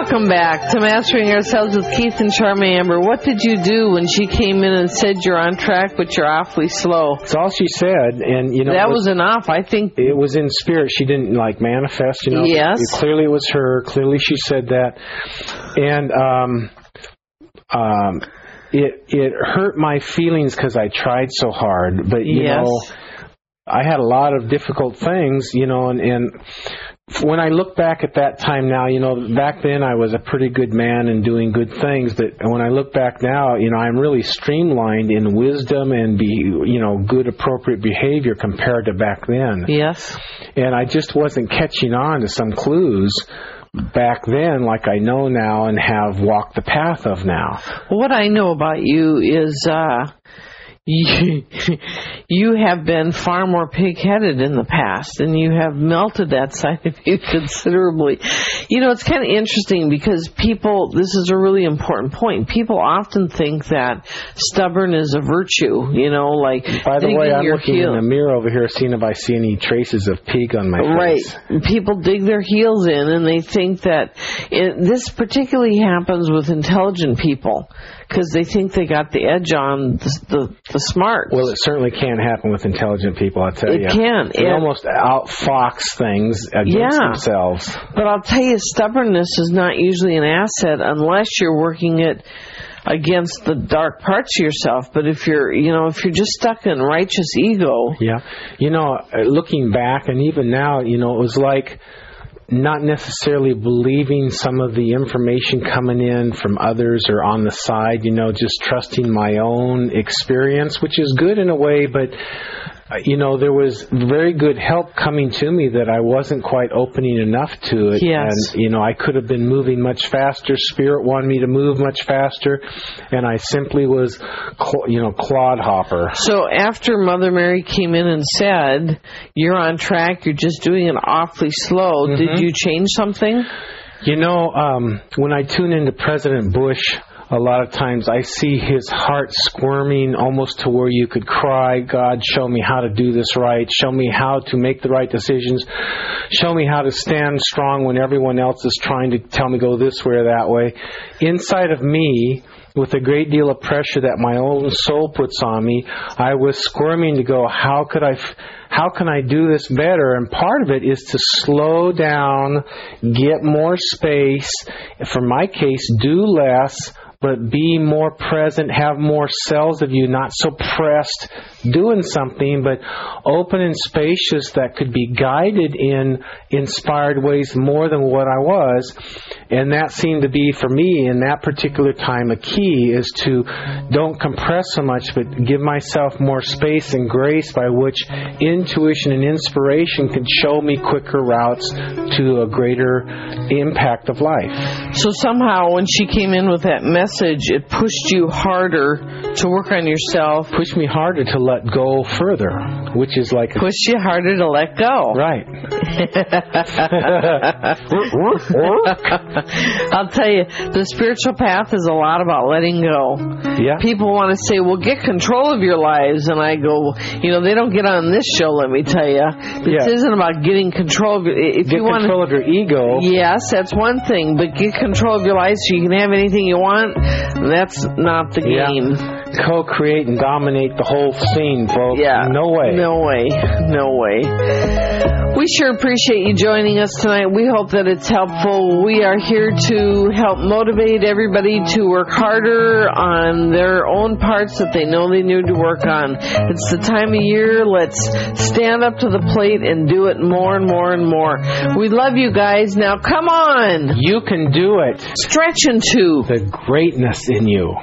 Welcome back to Mastering Ourselves with Keith and Charmy Amber. What did you do when she came in and said you're on track, but you're awfully slow? That's all she said, and you know That it was enough. I think it was in spirit. She didn't like manifest, you know. Yes. It- clearly, it was her. Clearly, she said that, and um, um, it it hurt my feelings because I tried so hard. But you Yes. know, I had a lot of difficult things, you know, and and when I look back at that time now, you know, back then I was a pretty good man and doing good things, but when I look back now, you know, I'm really streamlined in wisdom and be, you know, good appropriate behavior compared to back then. yes. And I just wasn't catching on to some clues back then like I know now and have walked the path of now. What I know about you is uh, you, you have been far more pig-headed in the past, and you have melted that side of you considerably. You know, it's kind of interesting because people. This is a really important point. People often think that stubborn is a virtue. You know, like By the way, I'm looking heel- in the mirror over here seeing if I see any traces of pig on my face. Right. People dig their heels in and they think that it, this particularly happens with intelligent people because they think they got the edge on the, the, the smart. Well, it certainly can't happen with intelligent people, I tell It you. It can. They It- almost outfox things against Yeah. themselves. but I'll tell you, stubbornness is not usually an asset unless you're working it against the dark parts of yourself. But if you're, you know, if you're just stuck in righteous ego, Yeah. You know, looking back and even now, you know, it was like not necessarily believing some of the information coming in from others or on the side, you know, just trusting my own experience, which is good in a way, but you know, there was very good help coming to me that I wasn't quite opening enough to it. Yes. And, you know, I could have been moving much faster. Spirit wanted me to move much faster. And I simply was, you know, clodhopper. So after Mother Mary came in and said, "You're on track. You're just doing it awfully slow," Mm-hmm. did you change something? You know, um, when I tune into President Bush, a lot of times I see his heart squirming almost to where you could cry, God, show me how to do this right. Show me how to make the right decisions. Show me how to stand strong when everyone else is trying to tell me go this way or that way. Inside of me, with a great deal of pressure that my own soul puts on me, I was squirming to go, how could I, how can I do this better? And part of it is to slow down, get more space. For my case, do less, but be more present, have more cells of you, not so pressed doing something, but open and spacious that could be guided in inspired ways more than what I was. And that seemed to be for me in that particular time a key is to don't compress so much, but give myself more space and grace by which intuition and inspiration can show me quicker routes to a greater impact of life. So somehow, when she came in with that message, it pushed you harder to work on yourself, Pushed me harder to let go further, which is like Push you harder to let go. right. I'll tell you, the spiritual path is a lot about letting go. Yeah. People want to say, well, get control of your lives. And I go, you know, they don't get on this show, let me tell you. This Yeah. isn't about getting control of your, if Get you want control of your ego. Yes, that's one thing, but get control of your life so you can have anything you want. That's not the Yeah. game. Co-create and dominate the whole scene, folks. Yeah. No way. No way. No way. We sure appreciate you joining us tonight. We hope that it's helpful. We are here to help motivate everybody to work harder on their own parts that they know they need to work on. It's the time of year. Let's stand up to the plate and do it more and more and more. We love you guys. Now come on. You can do it. Stretch into. The greatness in you.